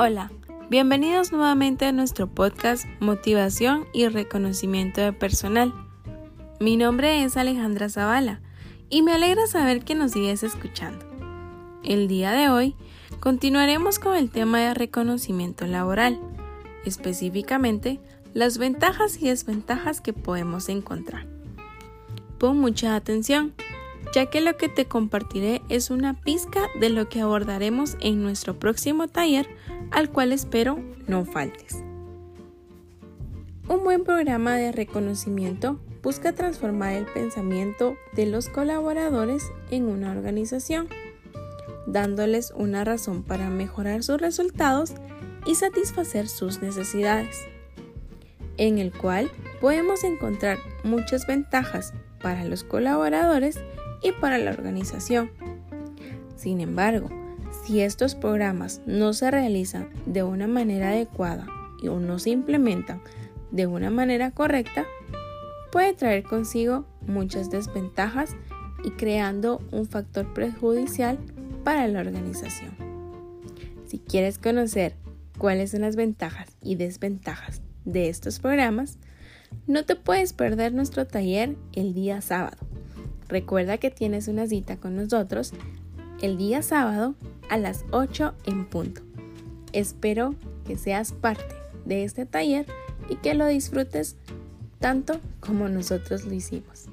Hola, bienvenidos nuevamente a nuestro podcast Motivación y Reconocimiento de Personal. Mi nombre es Alejandra Zavala y me alegra saber que nos sigues escuchando. El día de hoy continuaremos con el tema de reconocimiento laboral, específicamente las ventajas y desventajas que podemos encontrar. Pon mucha atención, ya que lo que te compartiré es una pizca de lo que abordaremos en nuestro próximo taller al cual espero no faltes. Un buen programa de reconocimiento busca transformar el pensamiento de los colaboradores en una organización, dándoles una razón para mejorar sus resultados y satisfacer sus necesidades, en el cual podemos encontrar muchas ventajas para los colaboradores y para la organización. Sin embargo, si estos programas no se realizan de una manera adecuada o no se implementan de una manera correcta, puede traer consigo muchas desventajas y creando un factor perjudicial para la organización. Si quieres conocer cuáles son las ventajas y desventajas de estos programas, no te puedes perder nuestro taller el día sábado. Recuerda que tienes una cita con nosotros el día sábado a las 8 en punto. Espero que seas parte de este taller y que lo disfrutes tanto como nosotros lo hicimos.